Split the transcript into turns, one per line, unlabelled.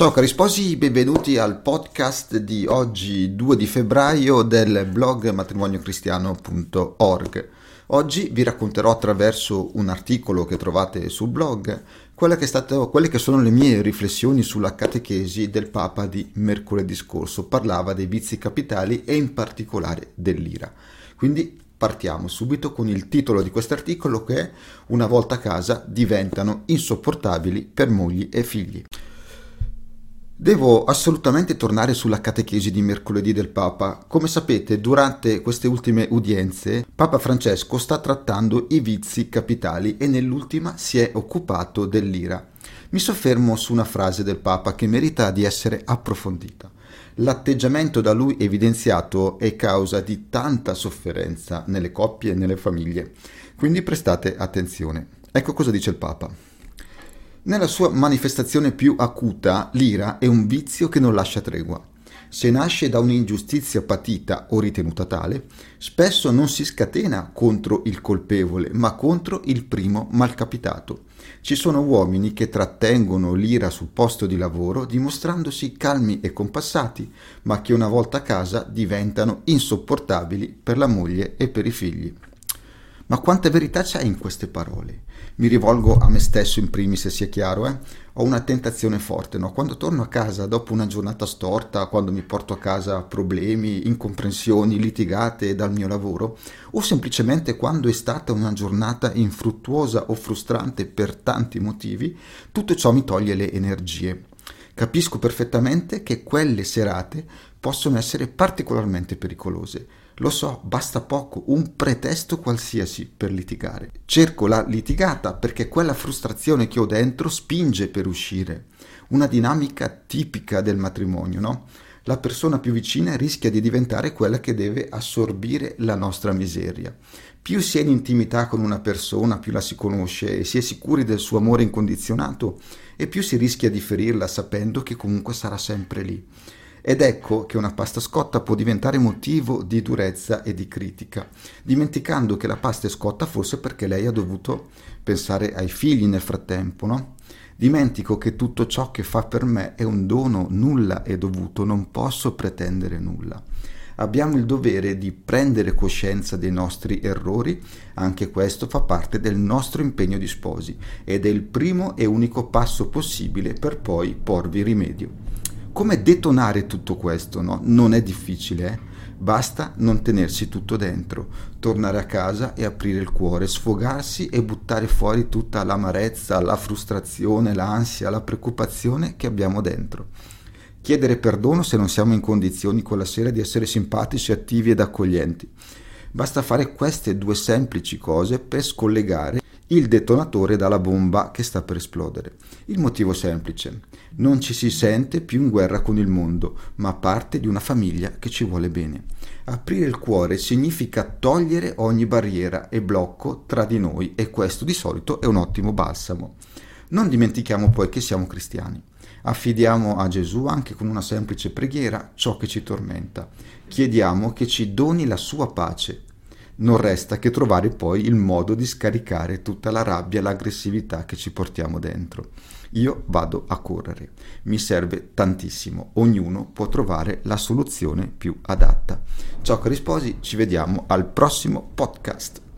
Ciao cari sposi, benvenuti al podcast di oggi 2 di febbraio del blog matrimoniocristiano.org. Oggi vi racconterò attraverso un articolo che trovate sul blog quelle che, stato, quelle che sono le mie riflessioni sulla catechesi del Papa di mercoledì scorso. Parlava dei vizi capitali e in particolare dell'ira. Quindi partiamo subito con il titolo di questo articolo che è Una volta a casa diventano insopportabili per mogli e figli. Devo assolutamente tornare sulla catechesi di mercoledì del Papa. Come sapete, durante queste ultime udienze, Papa Francesco sta trattando i vizi capitali e nell'ultima si è occupato dell'ira. Mi soffermo su una frase del Papa che merita di essere approfondita. L'atteggiamento da lui evidenziato è causa di tanta sofferenza nelle coppie e nelle famiglie. Quindi prestate attenzione. Ecco cosa dice il Papa. Nella sua manifestazione più acuta, l'ira è un vizio che non lascia tregua. Se nasce da un'ingiustizia patita o ritenuta tale, spesso non si scatena contro il colpevole, ma contro il primo malcapitato. Ci sono uomini che trattengono l'ira sul posto di lavoro dimostrandosi calmi e compassati, ma che una volta a casa diventano insopportabili per la moglie e per i figli. Ma quanta verità c'è in queste parole? Mi rivolgo a me stesso in primis, se sia chiaro, eh? Ho una tentazione forte, no? Quando torno a casa dopo una giornata storta, quando mi porto a casa problemi, incomprensioni, litigate dal mio lavoro, o semplicemente quando è stata una giornata infruttuosa o frustrante per tanti motivi, tutto ciò mi toglie le energie. Capisco perfettamente che quelle serate possono essere particolarmente pericolose lo so, basta poco, un pretesto qualsiasi per litigare. Cerco la litigata perché quella frustrazione che ho dentro spinge per uscire. Una dinamica tipica del matrimonio, no? La persona più vicina rischia di diventare quella che deve assorbire la nostra miseria. Più si è in intimità con una persona, più la si conosce e si è sicuri del suo amore incondizionato e più si rischia di ferirla sapendo che comunque sarà sempre lì. Ed ecco che una pasta scotta può diventare motivo di durezza e di critica, dimenticando che la pasta è scotta forse perché lei ha dovuto pensare ai figli nel frattempo, no? Dimentico che tutto ciò che fa per me è un dono, nulla è dovuto, non posso pretendere nulla. Abbiamo il dovere di prendere coscienza dei nostri errori, anche questo fa parte del nostro impegno di sposi ed è il primo e unico passo possibile per poi porvi rimedio. Come detonare tutto questo? No? Non è difficile, eh? basta non tenersi tutto dentro, tornare a casa e aprire il cuore, sfogarsi e buttare fuori tutta l'amarezza, la frustrazione, l'ansia, la preoccupazione che abbiamo dentro. Chiedere perdono se non siamo in condizioni quella sera di essere simpatici, attivi ed accoglienti. Basta fare queste due semplici cose per scollegare il detonatore dalla bomba che sta per esplodere. Il motivo semplice. Non ci si sente più in guerra con il mondo, ma parte di una famiglia che ci vuole bene. Aprire il cuore significa togliere ogni barriera e blocco tra di noi e questo di solito è un ottimo balsamo. Non dimentichiamo poi che siamo cristiani. Affidiamo a Gesù anche con una semplice preghiera ciò che ci tormenta. Chiediamo che ci doni la sua pace, non resta che trovare poi il modo di scaricare tutta la rabbia l'aggressività che ci portiamo dentro. Io vado a correre, mi serve tantissimo, ognuno può trovare la soluzione più adatta. Ciao cari sposi, ci vediamo al prossimo podcast.